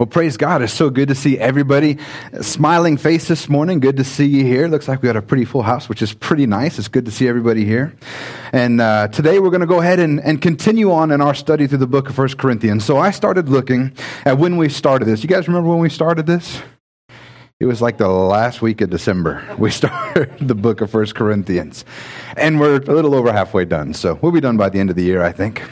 Well, praise God. It's so good to see everybody. Smiling face this morning. Good to see you here. Looks like we got a pretty full house, which is pretty nice. It's good to see everybody here. And uh, today we're going to go ahead and, and continue on in our study through the book of First Corinthians. So I started looking at when we started this. You guys remember when we started this? It was like the last week of December. We started the book of First Corinthians. And we're a little over halfway done. So we'll be done by the end of the year, I think.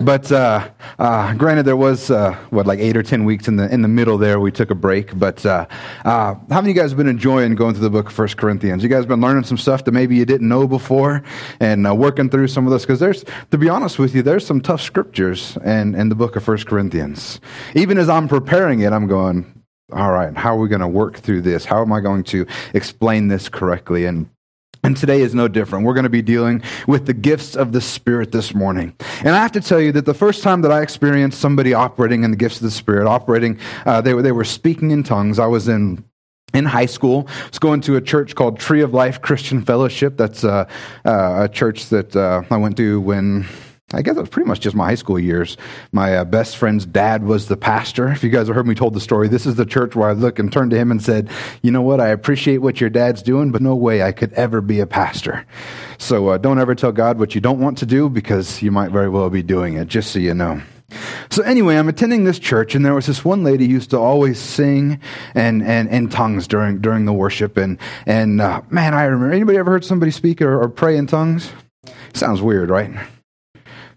But uh, uh, granted, there was, uh, what, like eight or ten weeks in the, in the middle there. We took a break. But uh, uh, how many of you guys have been enjoying going through the book of First Corinthians? You guys been learning some stuff that maybe you didn't know before and uh, working through some of this? Because there's, to be honest with you, there's some tough scriptures in, in the book of First Corinthians. Even as I'm preparing it, I'm going, all right, how are we going to work through this? How am I going to explain this correctly? And and today is no different. We're going to be dealing with the gifts of the Spirit this morning. And I have to tell you that the first time that I experienced somebody operating in the gifts of the Spirit, operating, uh, they, were, they were speaking in tongues, I was in in high school. I was going to a church called Tree of Life Christian Fellowship. That's uh, a church that uh, I went to when I guess it was pretty much just my high school years. My uh, best friend's dad was the pastor. If you guys have heard me told the story, this is the church where I looked and turned to him and said, You know what? I appreciate what your dad's doing, but no way I could ever be a pastor. So uh, don't ever tell God what you don't want to do because you might very well be doing it, just so you know. So anyway, I'm attending this church, and there was this one lady who used to always sing and and in tongues during during the worship, and and uh, man, I remember. Anybody ever heard somebody speak or, or pray in tongues? Sounds weird, right?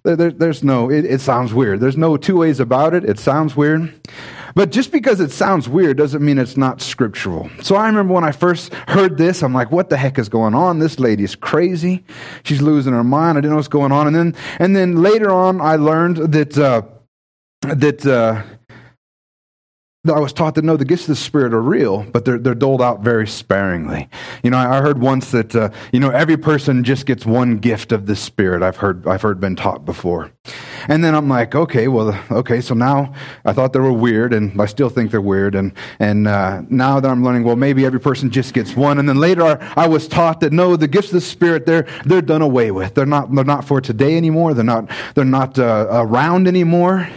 There, there's no, it, it sounds weird. There's no two ways about it. It sounds weird. But just because it sounds weird doesn't mean it's not scriptural. So I remember when I first heard this, I'm like, what the heck is going on? This lady's crazy. She's losing her mind. I didn't know what's going on. And then, and then later on, I learned that, uh, that, uh, I was taught that no, the gifts of the Spirit are real, but they're, they're doled out very sparingly. You know, I, I heard once that, uh, you know, every person just gets one gift of the Spirit. I've heard, I've heard been taught before. And then I'm like, okay, well, okay, so now I thought they were weird, and I still think they're weird. And, and uh, now that I'm learning, well, maybe every person just gets one. And then later I was taught that no, the gifts of the Spirit, they're, they're done away with. They're not, they're not for today anymore. They're not, they're not uh, around anymore.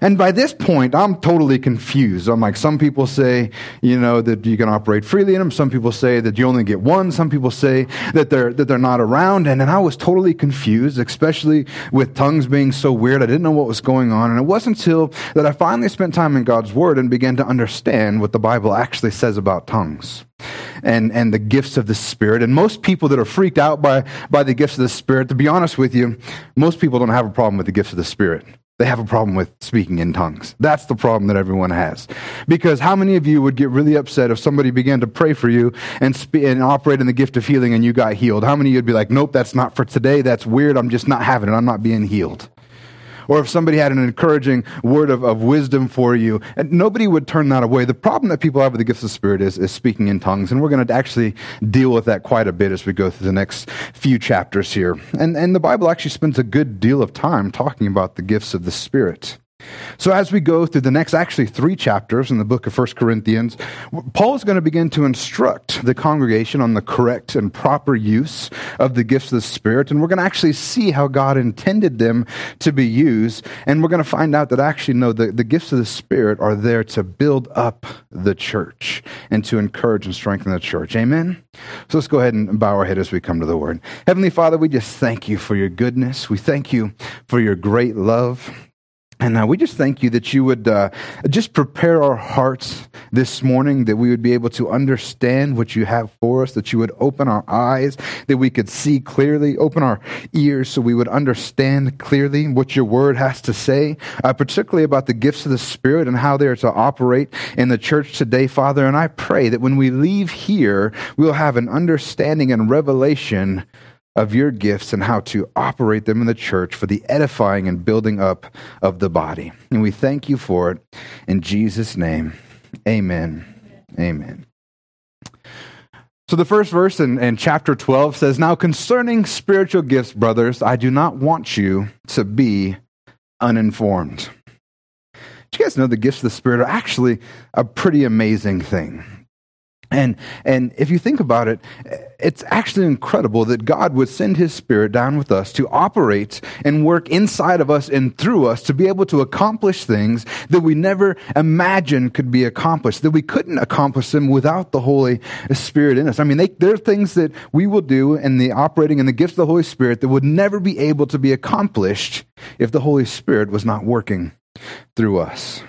And by this point, I'm totally confused. I'm like, some people say, you know, that you can operate freely in them. Some people say that you only get one. Some people say that they're, that they're not around. And then I was totally confused, especially with tongues being so weird. I didn't know what was going on. And it wasn't until that I finally spent time in God's Word and began to understand what the Bible actually says about tongues and, and the gifts of the Spirit. And most people that are freaked out by, by the gifts of the Spirit, to be honest with you, most people don't have a problem with the gifts of the Spirit. They have a problem with speaking in tongues. That's the problem that everyone has. Because how many of you would get really upset if somebody began to pray for you and, spe- and operate in the gift of healing and you got healed? How many of you would be like, nope, that's not for today. That's weird. I'm just not having it. I'm not being healed or if somebody had an encouraging word of, of wisdom for you, and nobody would turn that away. The problem that people have with the gifts of the Spirit is, is speaking in tongues, and we're going to actually deal with that quite a bit as we go through the next few chapters here. And, and the Bible actually spends a good deal of time talking about the gifts of the Spirit. So, as we go through the next, actually, three chapters in the book of 1 Corinthians, Paul is going to begin to instruct the congregation on the correct and proper use of the gifts of the Spirit. And we're going to actually see how God intended them to be used. And we're going to find out that actually, no, the, the gifts of the Spirit are there to build up the church and to encourage and strengthen the church. Amen? So, let's go ahead and bow our head as we come to the Word. Heavenly Father, we just thank you for your goodness. We thank you for your great love. And uh, we just thank you that you would uh, just prepare our hearts this morning, that we would be able to understand what you have for us, that you would open our eyes, that we could see clearly, open our ears so we would understand clearly what your word has to say, uh, particularly about the gifts of the Spirit and how they are to operate in the church today, Father. And I pray that when we leave here, we'll have an understanding and revelation of your gifts and how to operate them in the church for the edifying and building up of the body. And we thank you for it. In Jesus' name, amen. Amen. So the first verse in, in chapter 12 says, Now concerning spiritual gifts, brothers, I do not want you to be uninformed. Do you guys know the gifts of the Spirit are actually a pretty amazing thing? And, and if you think about it, it's actually incredible that God would send his spirit down with us to operate and work inside of us and through us to be able to accomplish things that we never imagined could be accomplished, that we couldn't accomplish them without the Holy Spirit in us. I mean, they, there are things that we will do in the operating and the gifts of the Holy Spirit that would never be able to be accomplished if the Holy Spirit was not working through us.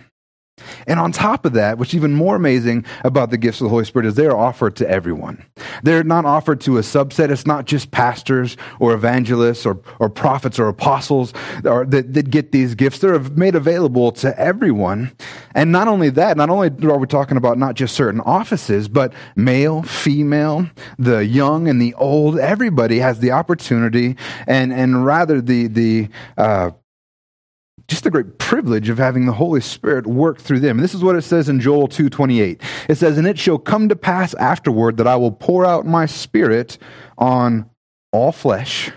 And on top of that, what's even more amazing about the gifts of the Holy Spirit is they are offered to everyone. They're not offered to a subset. It's not just pastors or evangelists or, or prophets or apostles that, that get these gifts. They're made available to everyone. And not only that, not only are we talking about not just certain offices, but male, female, the young and the old, everybody has the opportunity and, and rather the, the, uh, just the great privilege of having the Holy Spirit work through them. And this is what it says in Joel 2:28. It says, "And it shall come to pass afterward that I will pour out my spirit on all flesh."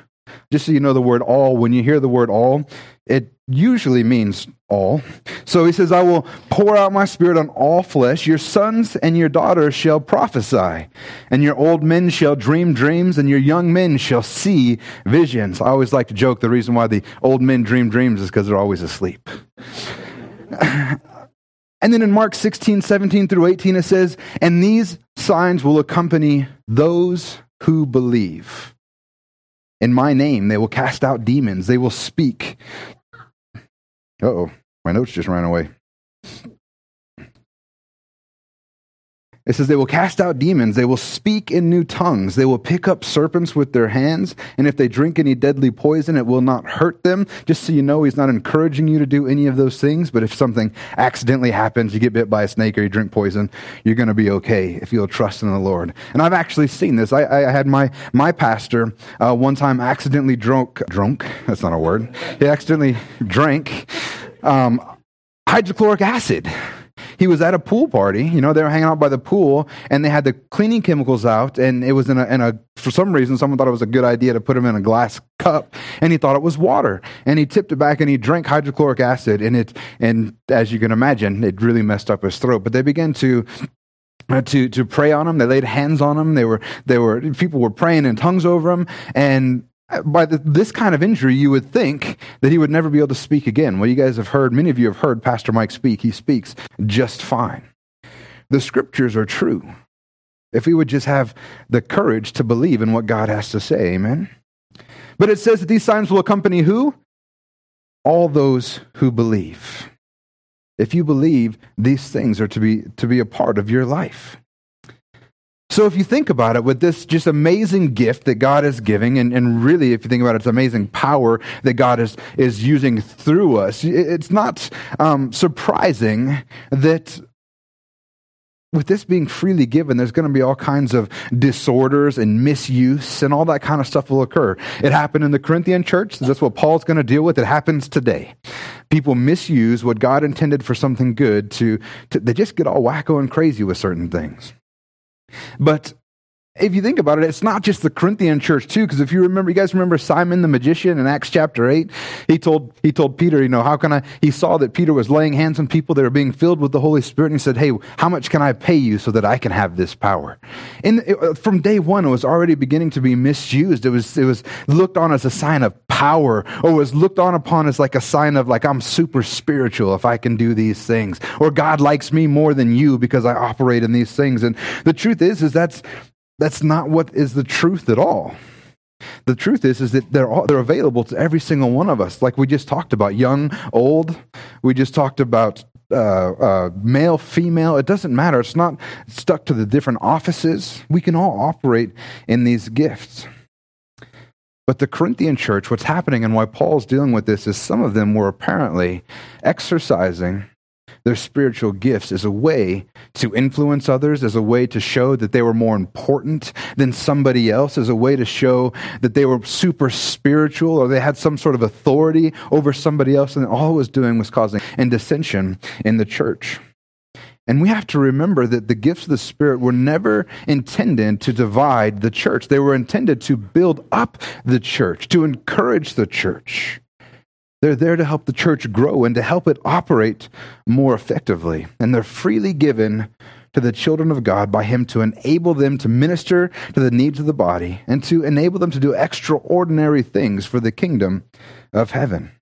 Just so you know the word all, when you hear the word all, it usually means all. So he says, I will pour out my spirit on all flesh. Your sons and your daughters shall prophesy, and your old men shall dream dreams, and your young men shall see visions. I always like to joke the reason why the old men dream dreams is because they're always asleep. and then in Mark 16, 17 through 18, it says, And these signs will accompany those who believe. In my name, they will cast out demons. They will speak. oh, my notes just ran away. It says, They will cast out demons. They will speak in new tongues. They will pick up serpents with their hands. And if they drink any deadly poison, it will not hurt them. Just so you know, he's not encouraging you to do any of those things. But if something accidentally happens, you get bit by a snake or you drink poison, you're going to be okay if you'll trust in the Lord. And I've actually seen this. I, I had my, my pastor uh, one time accidentally drunk, drunk, that's not a word. He accidentally drank um, hydrochloric acid he was at a pool party. You know, they were hanging out by the pool and they had the cleaning chemicals out. And it was in a, in a, for some reason, someone thought it was a good idea to put them in a glass cup and he thought it was water. And he tipped it back and he drank hydrochloric acid. And it, and as you can imagine, it really messed up his throat. But they began to uh, to to pray on him. They laid hands on him. They were they were people were praying in tongues over him, and by the, this kind of injury, you would think that he would never be able to speak again. Well, you guys have heard, many of you have heard Pastor Mike speak. He speaks just fine. The scriptures are true. If we would just have the courage to believe in what God has to say, amen? But it says that these signs will accompany who? All those who believe. If you believe, these things are to be, to be a part of your life. So if you think about it, with this just amazing gift that God is giving, and, and really, if you think about it, it's amazing power that God is, is using through us, it's not um, surprising that with this being freely given, there's going to be all kinds of disorders and misuse and all that kind of stuff will occur. It happened in the Corinthian church. That's what Paul's going to deal with. It happens today. People misuse what God intended for something good to, to they just get all wacko and crazy with certain things. But if you think about it, it's not just the Corinthian church too, because if you remember, you guys remember Simon the magician in Acts chapter eight. He told he told Peter, you know, how can I? He saw that Peter was laying hands on people that were being filled with the Holy Spirit, and he said, "Hey, how much can I pay you so that I can have this power?" And it, uh, from day one, it was already beginning to be misused. It was it was looked on as a sign of power, or was looked on upon as like a sign of like I'm super spiritual if I can do these things, or God likes me more than you because I operate in these things. And the truth is, is that's that's not what is the truth at all. The truth is, is that they're all, they're available to every single one of us. Like we just talked about, young, old. We just talked about uh, uh, male, female. It doesn't matter. It's not stuck to the different offices. We can all operate in these gifts. But the Corinthian church, what's happening and why Paul's dealing with this is some of them were apparently exercising their spiritual gifts as a way to influence others, as a way to show that they were more important than somebody else, as a way to show that they were super spiritual or they had some sort of authority over somebody else. And all it was doing was causing and dissension in the church. And we have to remember that the gifts of the Spirit were never intended to divide the church. They were intended to build up the church, to encourage the church. They're there to help the church grow and to help it operate more effectively. And they're freely given to the children of God by him to enable them to minister to the needs of the body and to enable them to do extraordinary things for the kingdom of heaven.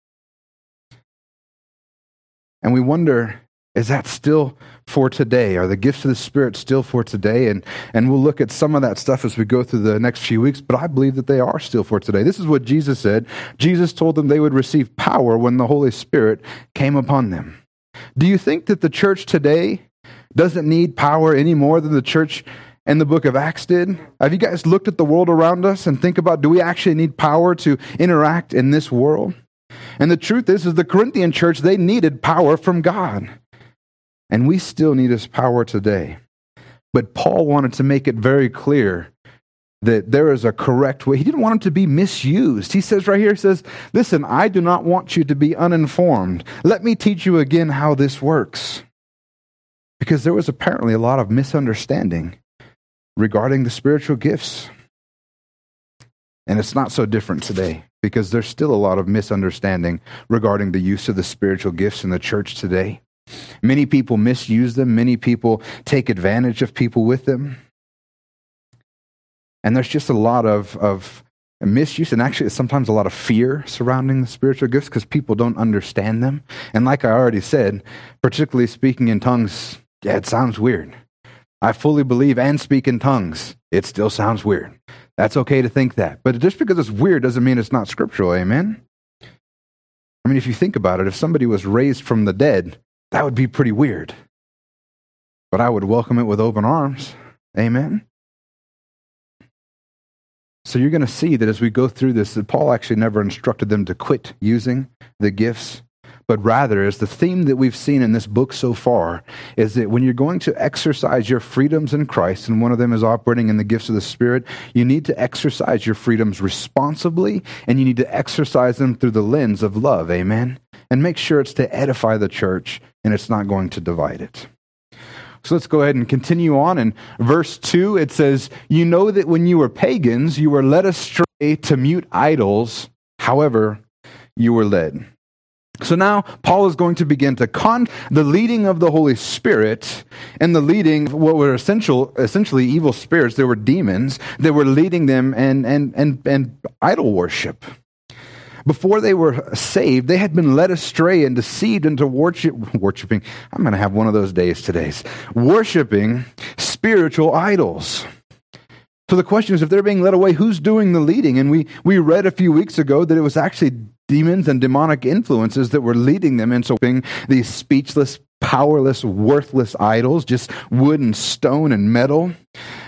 And we wonder is that still for today? Are the gifts of the Spirit still for today? And, and we'll look at some of that stuff as we go through the next few weeks, but I believe that they are still for today. This is what Jesus said. Jesus told them they would receive power when the Holy Spirit came upon them. Do you think that the church today doesn't need power any more than the church in the book of Acts did? Have you guys looked at the world around us and think about do we actually need power to interact in this world? And the truth is, is the Corinthian church, they needed power from God. And we still need his power today. But Paul wanted to make it very clear that there is a correct way. He didn't want him to be misused. He says right here, he says, Listen, I do not want you to be uninformed. Let me teach you again how this works. Because there was apparently a lot of misunderstanding regarding the spiritual gifts. And it's not so different today because there's still a lot of misunderstanding regarding the use of the spiritual gifts in the church today. Many people misuse them, many people take advantage of people with them. And there's just a lot of, of misuse and actually sometimes a lot of fear surrounding the spiritual gifts because people don't understand them. And like I already said, particularly speaking in tongues, yeah, it sounds weird. I fully believe and speak in tongues. It still sounds weird. That's okay to think that. But just because it's weird doesn't mean it's not scriptural. Amen? I mean, if you think about it, if somebody was raised from the dead, that would be pretty weird. But I would welcome it with open arms. Amen? So you're going to see that as we go through this, that Paul actually never instructed them to quit using the gifts but rather as the theme that we've seen in this book so far is that when you're going to exercise your freedoms in Christ, and one of them is operating in the gifts of the Spirit, you need to exercise your freedoms responsibly, and you need to exercise them through the lens of love. Amen? And make sure it's to edify the church and it's not going to divide it. So let's go ahead and continue on. In verse 2, it says, You know that when you were pagans, you were led astray to mute idols, however, you were led. So now Paul is going to begin to con the leading of the Holy Spirit and the leading of what were essential essentially evil spirits. There were demons that were leading them and and and and idol worship. Before they were saved, they had been led astray and deceived into worship, worshiping. I'm going to have one of those days today. Worshiping spiritual idols. So the question is, if they're being led away, who's doing the leading? And we, we read a few weeks ago that it was actually demons and demonic influences that were leading them into being these speechless, powerless, worthless idols, just wood and stone and metal.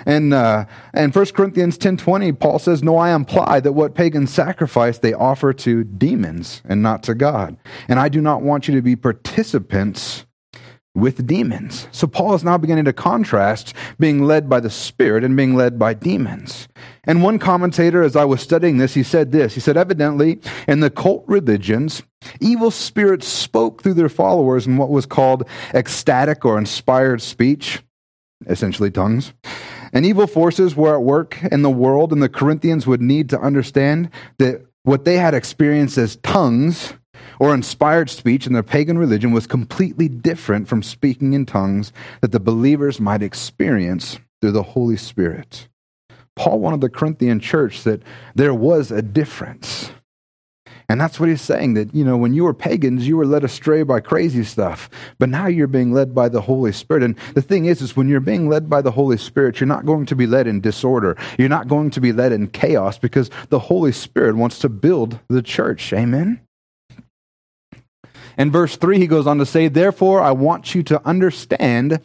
And uh, and 1 Corinthians 10.20, Paul says, No, I imply that what pagans sacrifice they offer to demons and not to God. And I do not want you to be participants with demons. So Paul is now beginning to contrast being led by the Spirit and being led by demons. And one commentator, as I was studying this, he said this. He said, evidently, in the cult religions, evil spirits spoke through their followers in what was called ecstatic or inspired speech, essentially tongues. And evil forces were at work in the world, and the Corinthians would need to understand that what they had experienced as tongues or inspired speech in their pagan religion was completely different from speaking in tongues that the believers might experience through the Holy Spirit. Paul wanted the Corinthian church that there was a difference. And that's what he's saying that, you know, when you were pagans, you were led astray by crazy stuff. But now you're being led by the Holy Spirit. And the thing is, is when you're being led by the Holy Spirit, you're not going to be led in disorder. You're not going to be led in chaos because the Holy Spirit wants to build the church. Amen? In verse 3, he goes on to say, Therefore, I want you to understand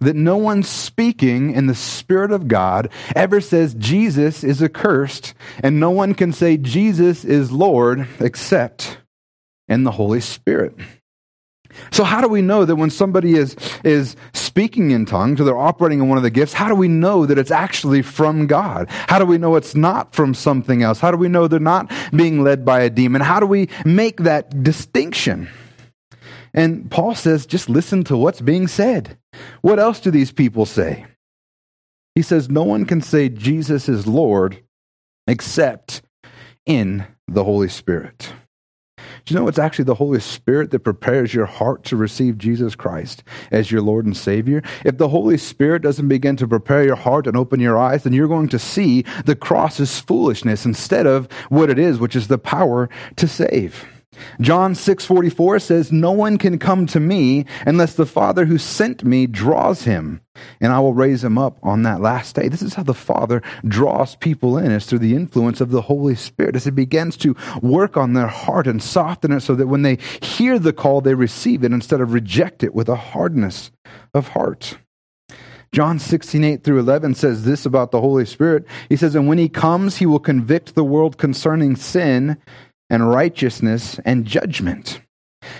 that no one speaking in the Spirit of God ever says Jesus is accursed, and no one can say Jesus is Lord except in the Holy Spirit. So, how do we know that when somebody is, is speaking in tongues or they're operating in one of the gifts, how do we know that it's actually from God? How do we know it's not from something else? How do we know they're not being led by a demon? How do we make that distinction? And Paul says, just listen to what's being said. What else do these people say? He says, no one can say Jesus is Lord except in the Holy Spirit. Do you know it's actually the Holy Spirit that prepares your heart to receive Jesus Christ as your Lord and Savior? If the Holy Spirit doesn't begin to prepare your heart and open your eyes, then you're going to see the cross as foolishness instead of what it is, which is the power to save. John 6:44 says, "No one can come to me unless the Father who sent me draws him, and I will raise him up on that last day." This is how the Father draws people in is through the influence of the Holy Spirit as it begins to work on their heart and soften it so that when they hear the call they receive it instead of reject it with a hardness of heart. John 16, 8 through 11 says this about the Holy Spirit. He says, And when he comes, he will convict the world concerning sin and righteousness and judgment.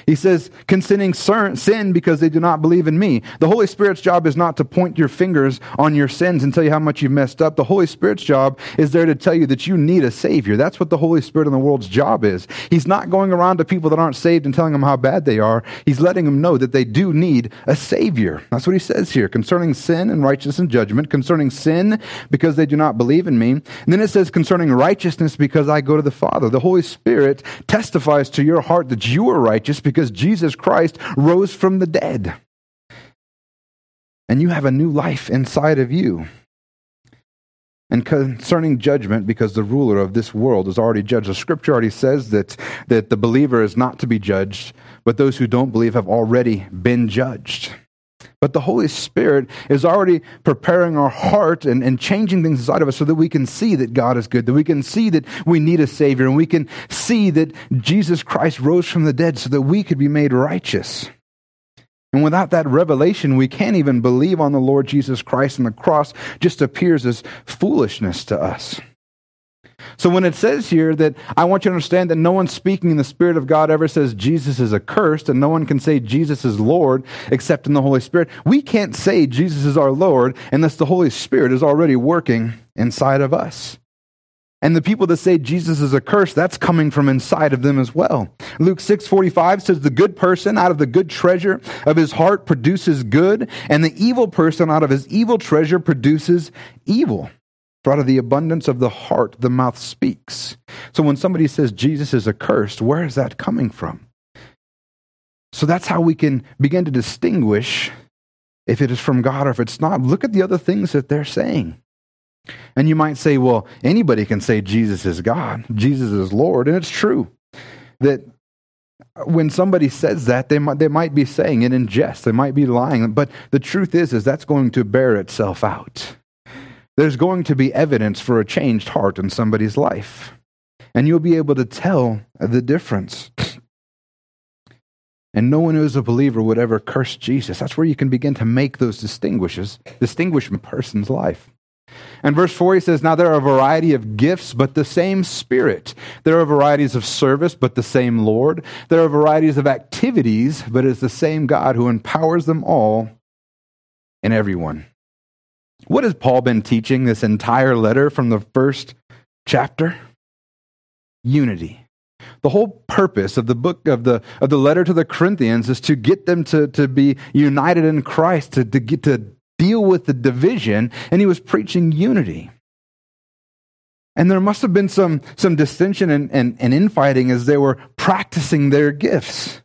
He says, concerning sin because they do not believe in me. The Holy Spirit's job is not to point your fingers on your sins and tell you how much you've messed up. The Holy Spirit's job is there to tell you that you need a Savior. That's what the Holy Spirit in the world's job is. He's not going around to people that aren't saved and telling them how bad they are. He's letting them know that they do need a Savior. That's what he says here concerning sin and righteousness and judgment. Concerning sin because they do not believe in me. And then it says concerning righteousness because I go to the Father. The Holy Spirit testifies to your heart that you are righteous because Jesus Christ rose from the dead. And you have a new life inside of you. And concerning judgment, because the ruler of this world is already judged. The scripture already says that, that the believer is not to be judged, but those who don't believe have already been judged. But the Holy Spirit is already preparing our heart and, and changing things inside of us so that we can see that God is good, that we can see that we need a Savior, and we can see that Jesus Christ rose from the dead so that we could be made righteous. And without that revelation, we can't even believe on the Lord Jesus Christ, and the cross just appears as foolishness to us. So when it says here that I want you to understand that no one speaking in the Spirit of God ever says Jesus is accursed and no one can say Jesus is Lord except in the Holy Spirit, we can't say Jesus is our Lord unless the Holy Spirit is already working inside of us. And the people that say Jesus is accursed, that's coming from inside of them as well. Luke 6:45 says the good person out of the good treasure of his heart produces good, and the evil person out of his evil treasure produces evil. For out of the abundance of the heart, the mouth speaks. So when somebody says Jesus is accursed, where is that coming from? So that's how we can begin to distinguish if it is from God or if it's not. Look at the other things that they're saying. And you might say, well, anybody can say Jesus is God, Jesus is Lord. And it's true that when somebody says that, they might, they might be saying it in jest, they might be lying. But the truth is, is that's going to bear itself out there's going to be evidence for a changed heart in somebody's life. And you'll be able to tell the difference. And no one who is a believer would ever curse Jesus. That's where you can begin to make those distinguishes, distinguish a person's life. And verse 4 he says, Now there are a variety of gifts, but the same Spirit. There are varieties of service, but the same Lord. There are varieties of activities, but it's the same God who empowers them all and everyone. What has Paul been teaching this entire letter from the first chapter? Unity. The whole purpose of the book of the of the letter to the Corinthians is to get them to, to be united in Christ, to, to get to deal with the division, and he was preaching unity. And there must have been some, some dissension and, and, and infighting as they were practicing their gifts.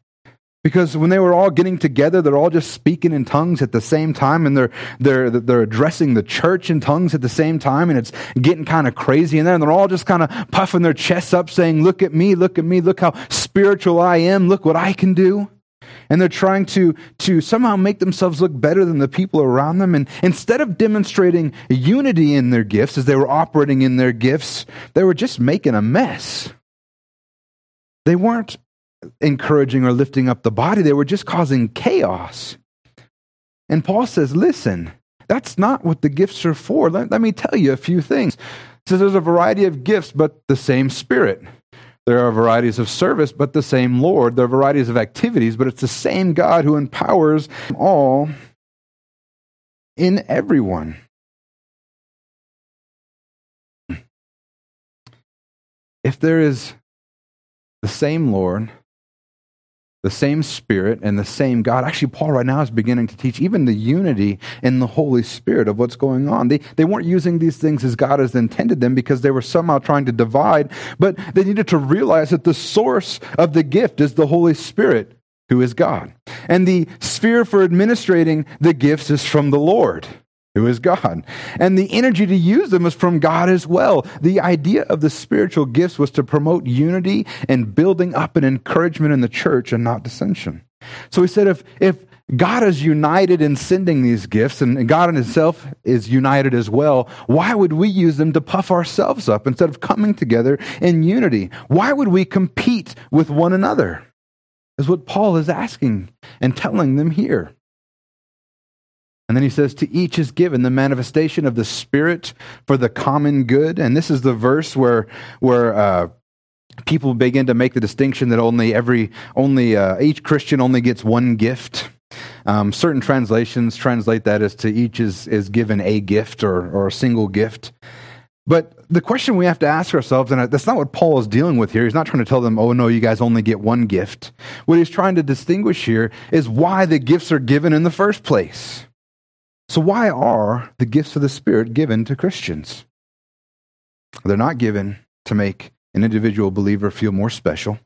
Because when they were all getting together, they're all just speaking in tongues at the same time, and they're, they're, they're addressing the church in tongues at the same time, and it's getting kind of crazy in there, and they're all just kind of puffing their chests up, saying, Look at me, look at me, look how spiritual I am, look what I can do. And they're trying to, to somehow make themselves look better than the people around them. And instead of demonstrating unity in their gifts as they were operating in their gifts, they were just making a mess. They weren't encouraging or lifting up the body, they were just causing chaos. And Paul says, listen, that's not what the gifts are for. Let, let me tell you a few things. Says there's a variety of gifts, but the same Spirit. There are varieties of service, but the same Lord. There are varieties of activities, but it's the same God who empowers all in everyone. If there is the same Lord, the same Spirit and the same God. Actually, Paul right now is beginning to teach even the unity in the Holy Spirit of what's going on. They, they weren't using these things as God has intended them because they were somehow trying to divide, but they needed to realize that the source of the gift is the Holy Spirit, who is God. And the sphere for administrating the gifts is from the Lord who is God. And the energy to use them is from God as well. The idea of the spiritual gifts was to promote unity and building up and encouragement in the church and not dissension. So he said if, if God is united in sending these gifts and God in himself is united as well, why would we use them to puff ourselves up instead of coming together in unity? Why would we compete with one another? Is what Paul is asking and telling them here. And then he says, To each is given the manifestation of the Spirit for the common good. And this is the verse where, where uh, people begin to make the distinction that only every, only uh, each Christian only gets one gift. Um, certain translations translate that as to each is, is given a gift or, or a single gift. But the question we have to ask ourselves, and that's not what Paul is dealing with here. He's not trying to tell them, oh, no, you guys only get one gift. What he's trying to distinguish here is why the gifts are given in the first place. So, why are the gifts of the Spirit given to Christians? They're not given to make an individual believer feel more special.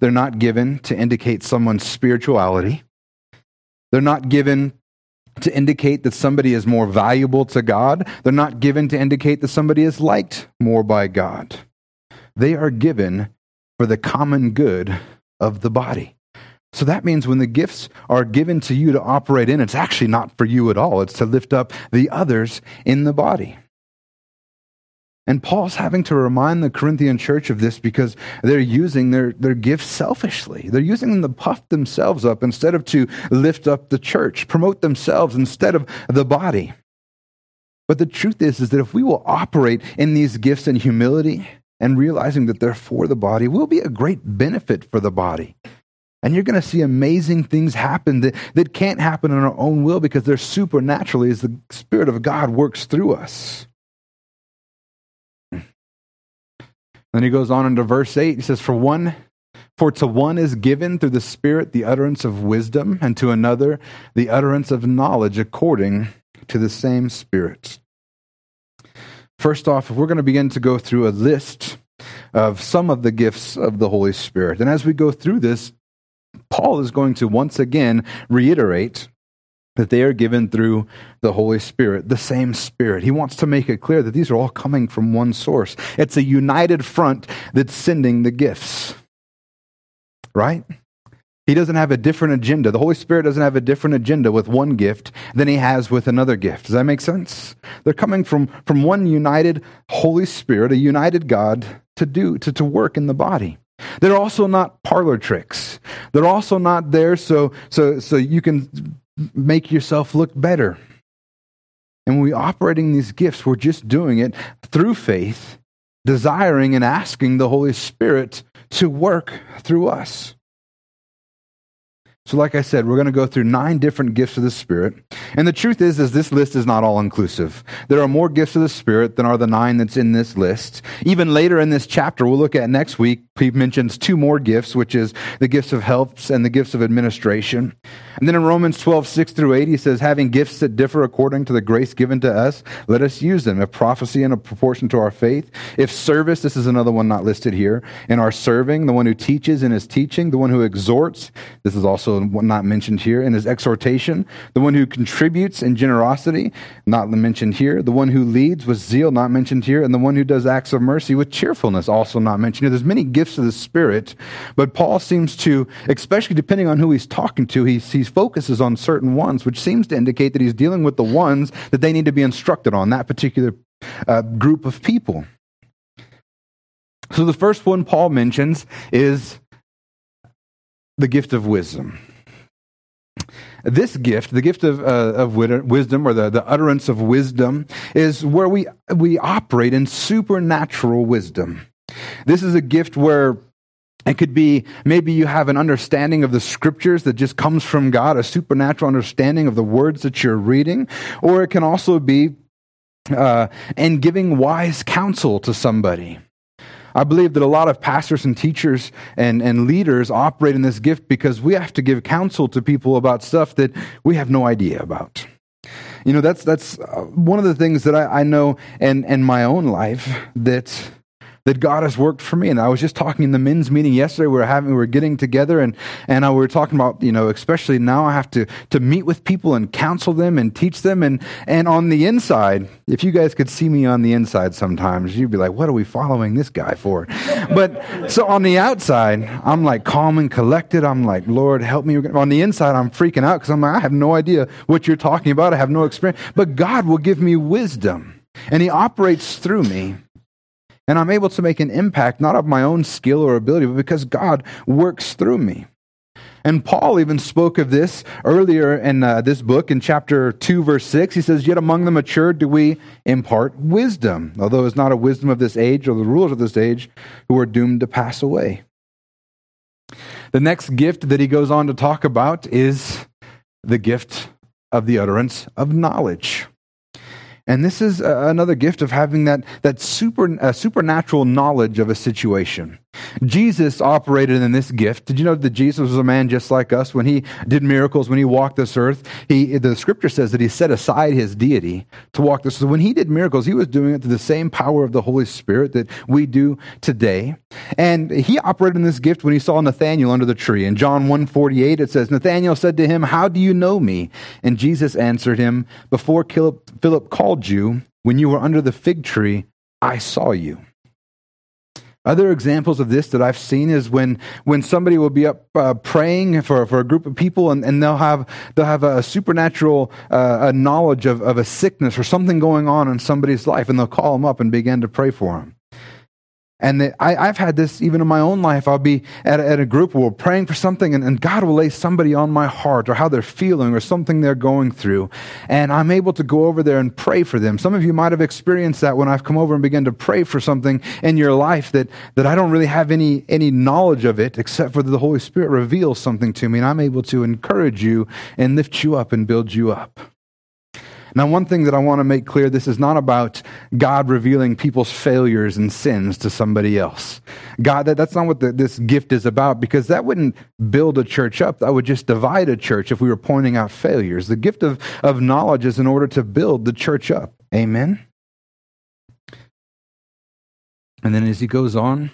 They're not given to indicate someone's spirituality. They're not given to indicate that somebody is more valuable to God. They're not given to indicate that somebody is liked more by God. They are given for the common good of the body. So that means when the gifts are given to you to operate in, it's actually not for you at all. It's to lift up the others in the body. And Paul's having to remind the Corinthian church of this because they're using their, their gifts selfishly. They're using them to puff themselves up instead of to lift up the church, promote themselves instead of the body. But the truth is, is that if we will operate in these gifts in humility and realizing that they're for the body, we'll be a great benefit for the body. And you're going to see amazing things happen that, that can't happen in our own will because they're supernaturally as the Spirit of God works through us. Then he goes on into verse 8. He says, For one, for to one is given through the Spirit the utterance of wisdom, and to another the utterance of knowledge according to the same Spirit. First off, we're going to begin to go through a list of some of the gifts of the Holy Spirit. And as we go through this, Paul is going to once again reiterate that they are given through the Holy Spirit, the same Spirit. He wants to make it clear that these are all coming from one source. It's a united front that's sending the gifts. Right? He doesn't have a different agenda. The Holy Spirit doesn't have a different agenda with one gift than he has with another gift. Does that make sense? They're coming from, from one united Holy Spirit, a united God to do, to, to work in the body. They're also not parlor tricks. They're also not there so, so, so you can make yourself look better. And when we operating these gifts, we're just doing it through faith, desiring and asking the Holy Spirit to work through us. So, like I said, we're going to go through nine different gifts of the Spirit. And the truth is, is this list is not all inclusive. There are more gifts of the Spirit than are the nine that's in this list. Even later in this chapter, we'll look at next week, he mentions two more gifts, which is the gifts of helps and the gifts of administration. And then in Romans 12, 6 through 8, he says, having gifts that differ according to the grace given to us, let us use them. If prophecy in a proportion to our faith, if service, this is another one not listed here, in our serving, the one who teaches in his teaching, the one who exhorts, this is also not mentioned here, in his exhortation, the one who contributes in generosity, not mentioned here, the one who leads with zeal, not mentioned here, and the one who does acts of mercy with cheerfulness, also not mentioned here. There's many gifts of the Spirit, but Paul seems to, especially depending on who he's talking to, he, he focuses on certain ones, which seems to indicate that he's dealing with the ones that they need to be instructed on, that particular uh, group of people. So the first one Paul mentions is the gift of wisdom. This gift, the gift of, uh, of wisdom or the, the utterance of wisdom, is where we, we operate in supernatural wisdom. This is a gift where it could be maybe you have an understanding of the scriptures that just comes from God, a supernatural understanding of the words that you're reading, or it can also be uh, in giving wise counsel to somebody. I believe that a lot of pastors and teachers and, and leaders operate in this gift because we have to give counsel to people about stuff that we have no idea about. You know, that's, that's uh, one of the things that I, I know in, in my own life that that God has worked for me. And I was just talking in the men's meeting yesterday. We were having, we were getting together, and and I, we were talking about, you know, especially now I have to to meet with people and counsel them and teach them. And and on the inside, if you guys could see me on the inside, sometimes you'd be like, "What are we following this guy for?" But so on the outside, I'm like calm and collected. I'm like, Lord, help me. On the inside, I'm freaking out because I'm like, I have no idea what you're talking about. I have no experience, but God will give me wisdom, and He operates through me. And I'm able to make an impact, not of my own skill or ability, but because God works through me. And Paul even spoke of this earlier in uh, this book in chapter 2, verse 6. He says, Yet among the mature do we impart wisdom, although it's not a wisdom of this age or the rulers of this age who are doomed to pass away. The next gift that he goes on to talk about is the gift of the utterance of knowledge. And this is uh, another gift of having that, that super, uh, supernatural knowledge of a situation. Jesus operated in this gift. Did you know that Jesus was a man just like us? When he did miracles, when he walked this earth, he, the scripture says that he set aside his deity to walk this. So when he did miracles, he was doing it through the same power of the Holy Spirit that we do today. And he operated in this gift when he saw Nathanael under the tree. In John 148, it says, Nathanael said to him, How do you know me? And Jesus answered him, Before Philip called you, when you were under the fig tree, I saw you. Other examples of this that I've seen is when, when somebody will be up uh, praying for, for a group of people and, and they'll, have, they'll have a supernatural uh, a knowledge of, of a sickness or something going on in somebody's life and they'll call them up and begin to pray for them. And the, I, have had this even in my own life. I'll be at a, at a group where we're praying for something, and, and, God will lay somebody on my heart or how they're feeling or something they're going through. And I'm able to go over there and pray for them. Some of you might have experienced that when I've come over and begun to pray for something in your life that, that I don't really have any, any knowledge of it, except for the Holy Spirit reveals something to me, and I'm able to encourage you and lift you up and build you up. Now, one thing that I want to make clear this is not about God revealing people's failures and sins to somebody else. God, that, that's not what the, this gift is about because that wouldn't build a church up. That would just divide a church if we were pointing out failures. The gift of, of knowledge is in order to build the church up. Amen? And then as he goes on,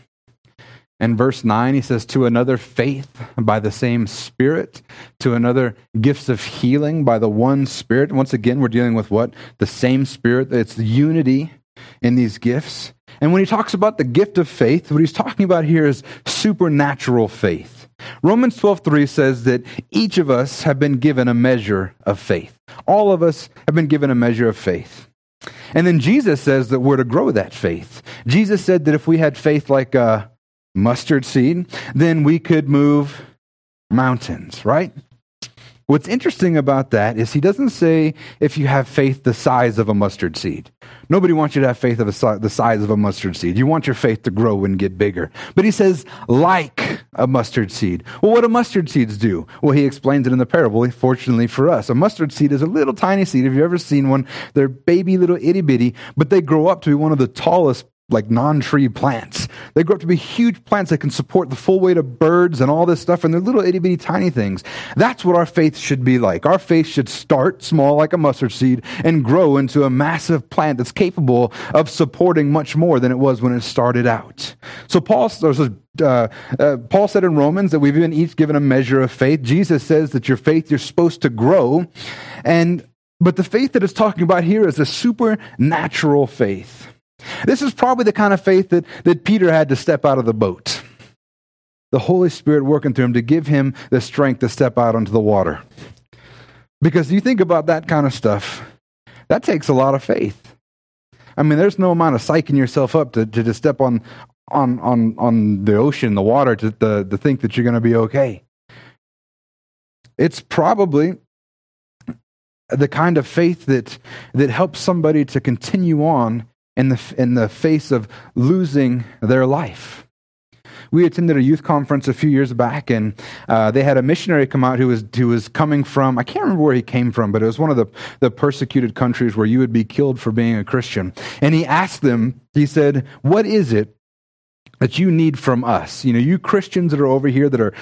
in verse 9, he says, To another, faith by the same Spirit. To another, gifts of healing by the one Spirit. Once again, we're dealing with what? The same Spirit. It's the unity in these gifts. And when he talks about the gift of faith, what he's talking about here is supernatural faith. Romans 12:3 says that each of us have been given a measure of faith. All of us have been given a measure of faith. And then Jesus says that we're to grow that faith. Jesus said that if we had faith like a mustard seed, then we could move mountains, right? What's interesting about that is he doesn't say if you have faith the size of a mustard seed. Nobody wants you to have faith of the size of a mustard seed. You want your faith to grow and get bigger. But he says, like a mustard seed. Well, what do mustard seeds do? Well, he explains it in the parable, fortunately for us. A mustard seed is a little tiny seed. Have you ever seen one? They're baby little itty bitty, but they grow up to be one of the tallest like non-tree plants. They grow up to be huge plants that can support the full weight of birds and all this stuff, and they're little itty bitty tiny things. That's what our faith should be like. Our faith should start small like a mustard seed and grow into a massive plant that's capable of supporting much more than it was when it started out. So Paul uh, uh, Paul said in Romans that we've been each given a measure of faith. Jesus says that your faith you're supposed to grow, and but the faith that is talking about here is a supernatural faith. This is probably the kind of faith that, that Peter had to step out of the boat. The Holy Spirit working through him to give him the strength to step out onto the water. Because you think about that kind of stuff, that takes a lot of faith. I mean, there's no amount of psyching yourself up to, to just step on, on, on, on the ocean, the water, to, to, to think that you're going to be okay. It's probably the kind of faith that, that helps somebody to continue on in the, in the face of losing their life. We attended a youth conference a few years back, and uh, they had a missionary come out who was, who was coming from, I can't remember where he came from, but it was one of the, the persecuted countries where you would be killed for being a Christian. And he asked them, he said, What is it that you need from us. You know, you Christians that are over here that are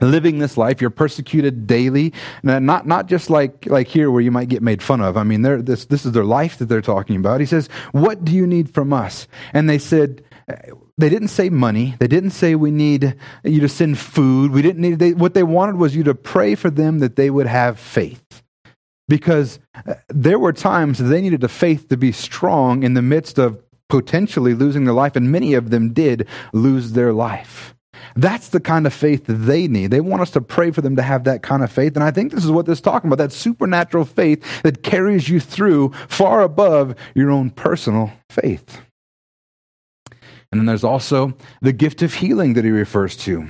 living this life. You're persecuted daily. Not not just like like here where you might get made fun of. I mean this this is their life that they're talking about. He says what do you need from us? And they said they didn't say money. They didn't say we need you to send food. We didn't need they, what they wanted was you to pray for them that they would have faith. Because uh, there were times they needed a faith to be strong in the midst of potentially losing their life and many of them did lose their life that's the kind of faith that they need. They want us to pray for them to have that kind of faith. And I think this is what this is talking about that supernatural faith that carries you through far above your own personal faith. And then there's also the gift of healing that he refers to.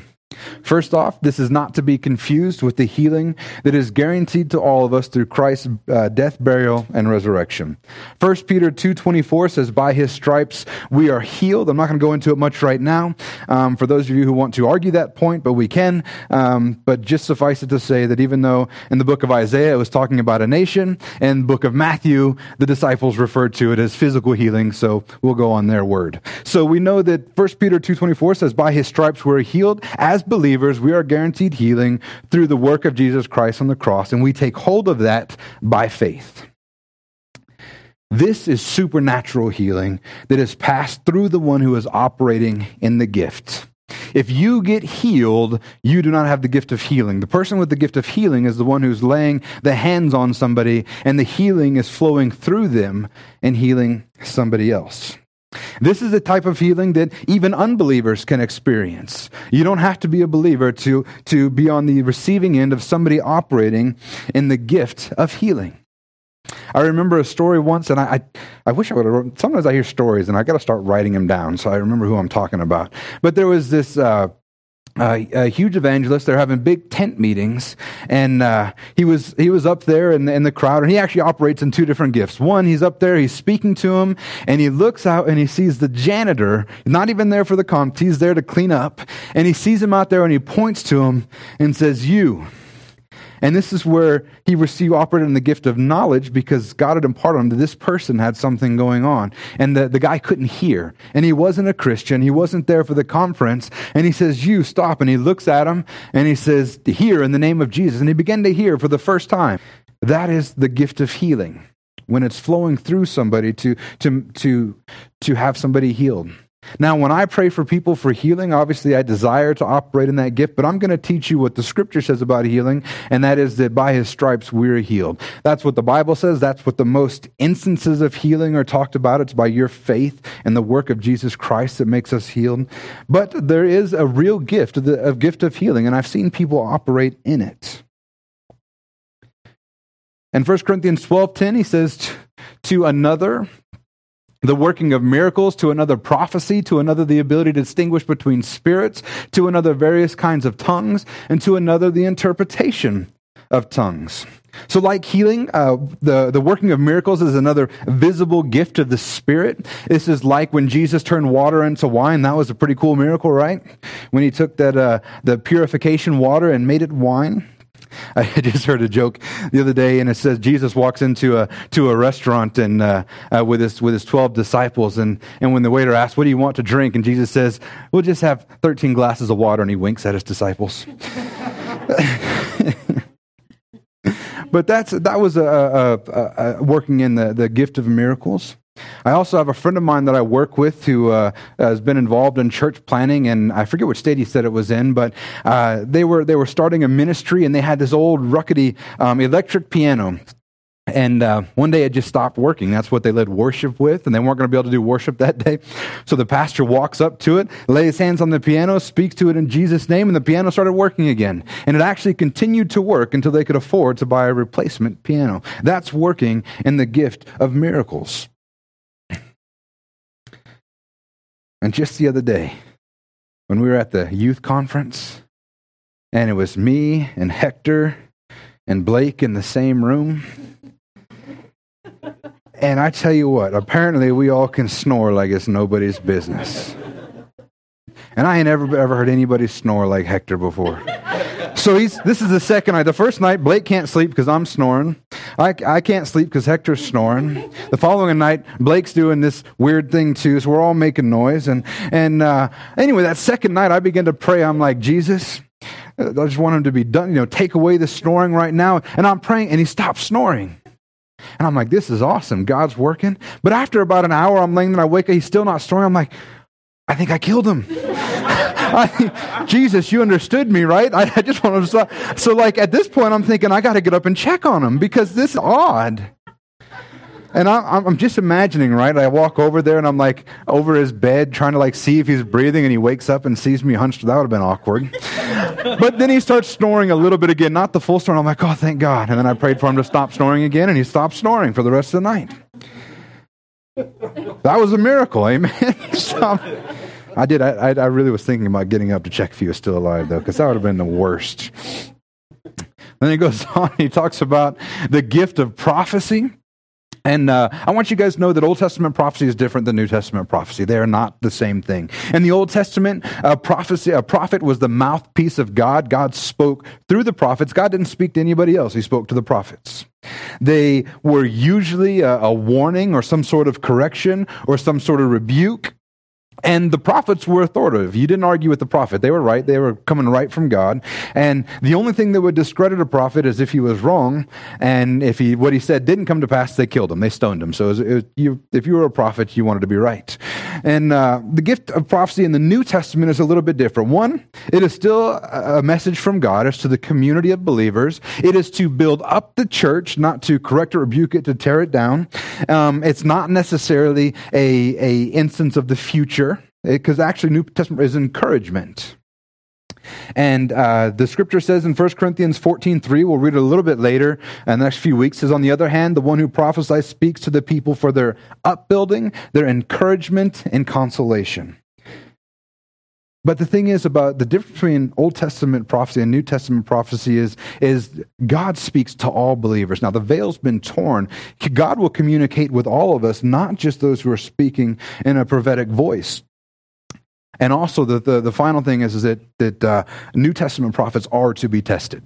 First off, this is not to be confused with the healing that is guaranteed to all of us through Christ's uh, death, burial, and resurrection. 1 Peter 2.24 says, By his stripes we are healed. I'm not going to go into it much right now um, for those of you who want to argue that point, but we can. Um, but just suffice it to say that even though in the book of Isaiah it was talking about a nation, in the book of Matthew the disciples referred to it as physical healing, so we'll go on their word. So we know that 1 Peter 2.24 says, By his stripes we're healed. As believers, we are guaranteed healing through the work of Jesus Christ on the cross, and we take hold of that by faith. This is supernatural healing that is passed through the one who is operating in the gift. If you get healed, you do not have the gift of healing. The person with the gift of healing is the one who's laying the hands on somebody, and the healing is flowing through them and healing somebody else. This is a type of healing that even unbelievers can experience. You don't have to be a believer to, to be on the receiving end of somebody operating in the gift of healing. I remember a story once, and I, I, I wish I would have. Sometimes I hear stories, and I got to start writing them down so I remember who I'm talking about. But there was this uh, a huge evangelist. They're having big tent meetings, and uh, he was he was up there in the, in the crowd, and he actually operates in two different gifts. One, he's up there, he's speaking to him, and he looks out and he sees the janitor, not even there for the comp, he's there to clean up, and he sees him out there and he points to him and says, "You." And this is where he received, operated in the gift of knowledge because God had imparted him that this person had something going on. And the, the guy couldn't hear. And he wasn't a Christian. He wasn't there for the conference. And he says, You stop. And he looks at him and he says, Hear in the name of Jesus. And he began to hear for the first time. That is the gift of healing when it's flowing through somebody to, to, to, to have somebody healed. Now, when I pray for people for healing, obviously I desire to operate in that gift, but I'm going to teach you what the scripture says about healing, and that is that by his stripes we're healed. That's what the Bible says. That's what the most instances of healing are talked about. It's by your faith and the work of Jesus Christ that makes us healed. But there is a real gift, a gift of healing, and I've seen people operate in it. In 1 Corinthians 12:10 he says to another the working of miracles, to another prophecy, to another the ability to distinguish between spirits, to another various kinds of tongues, and to another the interpretation of tongues. So, like healing, uh, the, the working of miracles is another visible gift of the Spirit. This is like when Jesus turned water into wine. That was a pretty cool miracle, right? When he took that uh, the purification water and made it wine. I just heard a joke the other day, and it says Jesus walks into a to a restaurant and uh, uh, with his with his twelve disciples, and and when the waiter asks, "What do you want to drink?" and Jesus says, "We'll just have thirteen glasses of water," and he winks at his disciples. but that's that was a, a, a, working in the, the gift of miracles. I also have a friend of mine that I work with who uh, has been involved in church planning, and I forget which state he said it was in, but uh, they were they were starting a ministry, and they had this old ruckety um, electric piano. And uh, one day it just stopped working. That's what they led worship with, and they weren't going to be able to do worship that day. So the pastor walks up to it, lays hands on the piano, speaks to it in Jesus' name, and the piano started working again. And it actually continued to work until they could afford to buy a replacement piano. That's working in the gift of miracles. And just the other day, when we were at the youth conference, and it was me and Hector and Blake in the same room. And I tell you what, apparently we all can snore like it's nobody's business. And I ain't ever ever heard anybody snore like Hector before so he's this is the second night. The first night, Blake can't sleep because I'm snoring. I, I can't sleep because Hector's snoring. The following night, Blake's doing this weird thing too. So we're all making noise. And and uh, anyway, that second night, I begin to pray. I'm like, Jesus, I just want him to be done. You know, take away the snoring right now. And I'm praying, and he stops snoring. And I'm like, this is awesome. God's working. But after about an hour, I'm laying there, and I wake up, he's still not snoring. I'm like, I think I killed him. I, Jesus, you understood me, right? I, I just want to. So, like, at this point, I'm thinking, I got to get up and check on him because this is odd. And I, I'm just imagining, right? I walk over there and I'm like over his bed trying to like see if he's breathing and he wakes up and sees me hunched. That would have been awkward. but then he starts snoring a little bit again, not the full snore. I'm like, oh, thank God. And then I prayed for him to stop snoring again and he stopped snoring for the rest of the night. That was a miracle, amen. I did. I, I really was thinking about getting up to check if he was still alive, though, because that would have been the worst. Then he goes on. He talks about the gift of prophecy. And uh, I want you guys to know that Old Testament prophecy is different than New Testament prophecy. They are not the same thing. In the Old Testament, a prophecy, a prophet was the mouthpiece of God. God spoke through the prophets. God didn't speak to anybody else. He spoke to the prophets. They were usually a, a warning or some sort of correction or some sort of rebuke. And the prophets were authoritative. You didn't argue with the prophet. They were right. They were coming right from God. And the only thing that would discredit a prophet is if he was wrong. And if he, what he said didn't come to pass, they killed him. They stoned him. So it was, it you, if you were a prophet, you wanted to be right. And uh, the gift of prophecy in the New Testament is a little bit different. One, it is still a message from God. It's to the community of believers. It is to build up the church, not to correct or rebuke it, to tear it down. Um, it's not necessarily a, a instance of the future because actually New Testament is encouragement. And uh, the scripture says in 1 Corinthians 14 3, we'll read it a little bit later in the next few weeks, says, On the other hand, the one who prophesies speaks to the people for their upbuilding, their encouragement, and consolation. But the thing is about the difference between Old Testament prophecy and New Testament prophecy is, is God speaks to all believers. Now, the veil's been torn. God will communicate with all of us, not just those who are speaking in a prophetic voice. And also, the, the, the final thing is, is that, that uh, New Testament prophets are to be tested.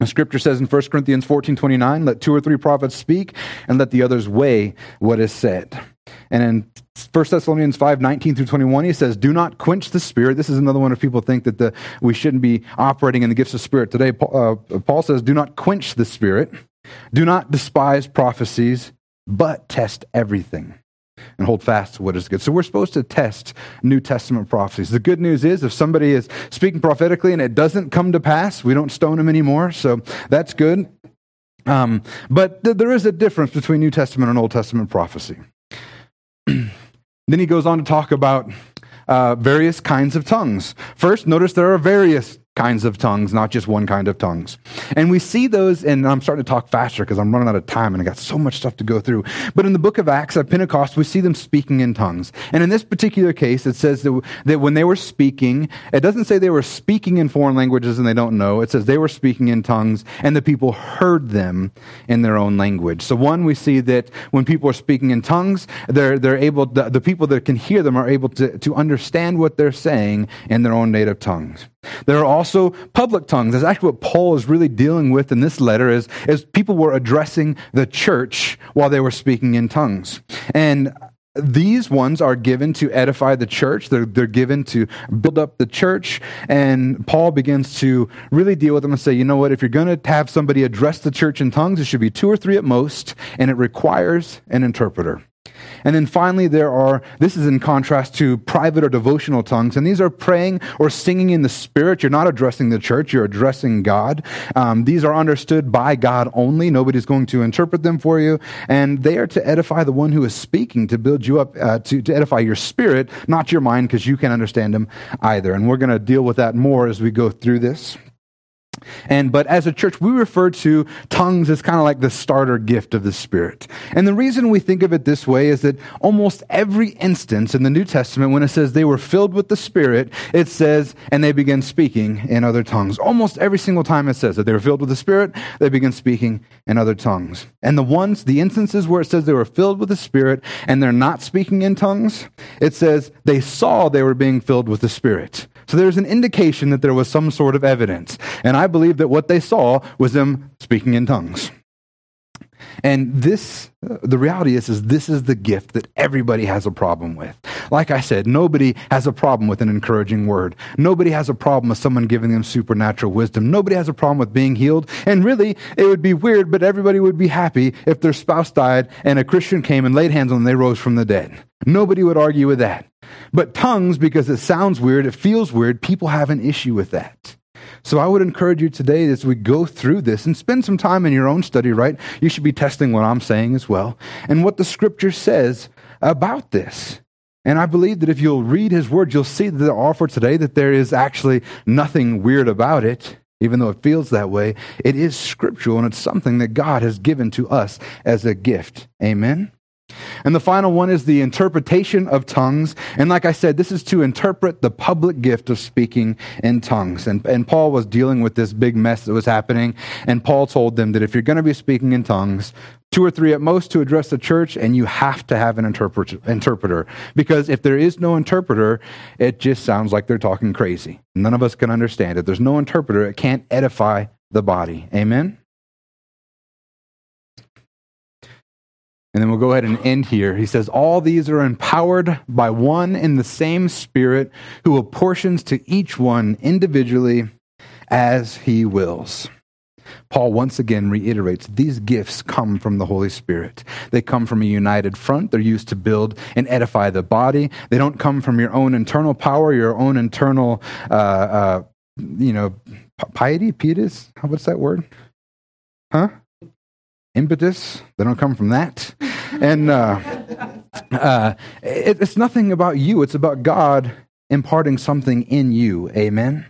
The scripture says in 1 Corinthians 14 29, let two or three prophets speak and let the others weigh what is said. And in 1 Thessalonians 5 19 through 21, he says, Do not quench the spirit. This is another one of people think that the, we shouldn't be operating in the gifts of spirit. Today, Paul, uh, Paul says, Do not quench the spirit. Do not despise prophecies, but test everything and hold fast to what is good. So we're supposed to test New Testament prophecies. The good news is if somebody is speaking prophetically and it doesn't come to pass, we don't stone them anymore. So that's good. Um, but th- there is a difference between New Testament and Old Testament prophecy. then he goes on to talk about uh, various kinds of tongues. First, notice there are various kinds of tongues, not just one kind of tongues. And we see those, and I'm starting to talk faster because I'm running out of time and I got so much stuff to go through. But in the book of Acts at Pentecost, we see them speaking in tongues. And in this particular case, it says that, that when they were speaking, it doesn't say they were speaking in foreign languages and they don't know. It says they were speaking in tongues and the people heard them in their own language. So one, we see that when people are speaking in tongues, they're, they're able, the, the people that can hear them are able to, to understand what they're saying in their own native tongues. There are also public tongues. That's actually what Paul is really dealing with in this letter is, is people were addressing the church while they were speaking in tongues. And these ones are given to edify the church. They're, they're given to build up the church. And Paul begins to really deal with them and say, you know what, if you're going to have somebody address the church in tongues, it should be two or three at most, and it requires an interpreter. And then finally, there are, this is in contrast to private or devotional tongues, and these are praying or singing in the Spirit. You're not addressing the church, you're addressing God. Um, these are understood by God only. Nobody's going to interpret them for you. And they are to edify the one who is speaking, to build you up, uh, to, to edify your spirit, not your mind, because you can't understand them either. And we're going to deal with that more as we go through this. And but as a church, we refer to tongues as kind of like the starter gift of the Spirit. And the reason we think of it this way is that almost every instance in the New Testament, when it says they were filled with the Spirit, it says, and they began speaking in other tongues. Almost every single time it says that they were filled with the Spirit, they begin speaking in other tongues. And the ones, the instances where it says they were filled with the Spirit and they're not speaking in tongues, it says they saw they were being filled with the Spirit So there's an indication that there was some sort of evidence. And I believe that what they saw was them speaking in tongues. And this, uh, the reality is, is this is the gift that everybody has a problem with. Like I said, nobody has a problem with an encouraging word. Nobody has a problem with someone giving them supernatural wisdom. Nobody has a problem with being healed. And really, it would be weird, but everybody would be happy if their spouse died and a Christian came and laid hands on them and they rose from the dead. Nobody would argue with that. But tongues, because it sounds weird, it feels weird, people have an issue with that. So I would encourage you today as we go through this and spend some time in your own study, right? You should be testing what I'm saying as well and what the scripture says about this. And I believe that if you'll read his words, you'll see that the offer today that there is actually nothing weird about it, even though it feels that way. It is scriptural and it's something that God has given to us as a gift. Amen. And the final one is the interpretation of tongues. And like I said, this is to interpret the public gift of speaking in tongues. And, and Paul was dealing with this big mess that was happening. And Paul told them that if you're going to be speaking in tongues, two or three at most to address the church, and you have to have an interpret- interpreter. Because if there is no interpreter, it just sounds like they're talking crazy. None of us can understand it. There's no interpreter, it can't edify the body. Amen? And then we'll go ahead and end here. He says, All these are empowered by one and the same Spirit who apportions to each one individually as he wills. Paul once again reiterates these gifts come from the Holy Spirit. They come from a united front. They're used to build and edify the body. They don't come from your own internal power, your own internal, uh, uh, you know, piety, pietas. What's that word? Huh? Impetus. They don't come from that. And uh, uh, it, it's nothing about you, it's about God imparting something in you. Amen.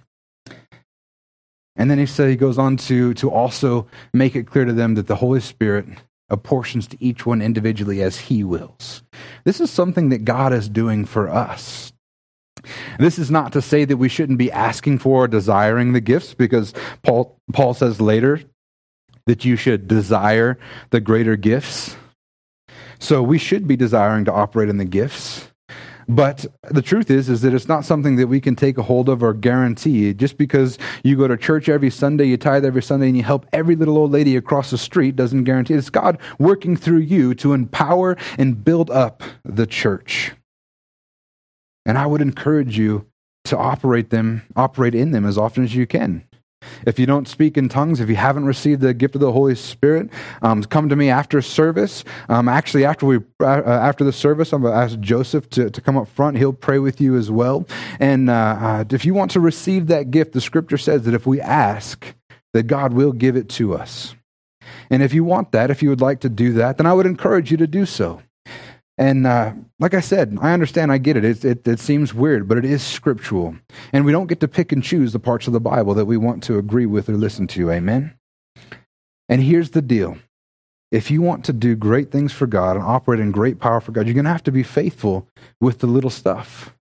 And then he said he goes on to, to also make it clear to them that the Holy Spirit apportions to each one individually as he wills. This is something that God is doing for us. This is not to say that we shouldn't be asking for or desiring the gifts, because Paul, Paul says later that you should desire the greater gifts. So we should be desiring to operate in the gifts. But the truth is, is that it's not something that we can take a hold of or guarantee. Just because you go to church every Sunday, you tithe every Sunday, and you help every little old lady across the street doesn't guarantee. It's God working through you to empower and build up the church. And I would encourage you to operate them, operate in them as often as you can. If you don't speak in tongues, if you haven't received the gift of the Holy Spirit, um, come to me after service. Um, actually, after we uh, after the service, I'm going to ask Joseph to, to come up front. He'll pray with you as well. And uh, uh, if you want to receive that gift, the Scripture says that if we ask, that God will give it to us. And if you want that, if you would like to do that, then I would encourage you to do so. And uh, like I said, I understand, I get it. It, it. it seems weird, but it is scriptural. And we don't get to pick and choose the parts of the Bible that we want to agree with or listen to. Amen? And here's the deal if you want to do great things for God and operate in great power for God, you're going to have to be faithful with the little stuff.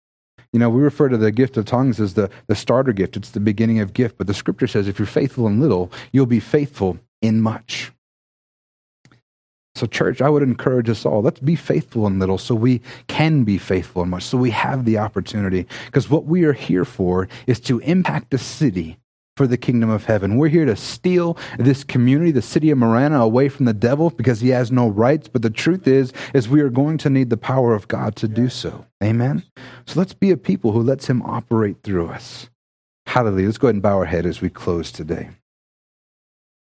You know, we refer to the gift of tongues as the, the starter gift, it's the beginning of gift. But the scripture says if you're faithful in little, you'll be faithful in much. So, church, I would encourage us all let's be faithful in little so we can be faithful in much, so we have the opportunity. Because what we are here for is to impact the city for the kingdom of heaven. We're here to steal this community, the city of Marana, away from the devil because he has no rights. But the truth is, is we are going to need the power of God to do so. Amen. So let's be a people who lets him operate through us. Hallelujah. Let's go ahead and bow our head as we close today.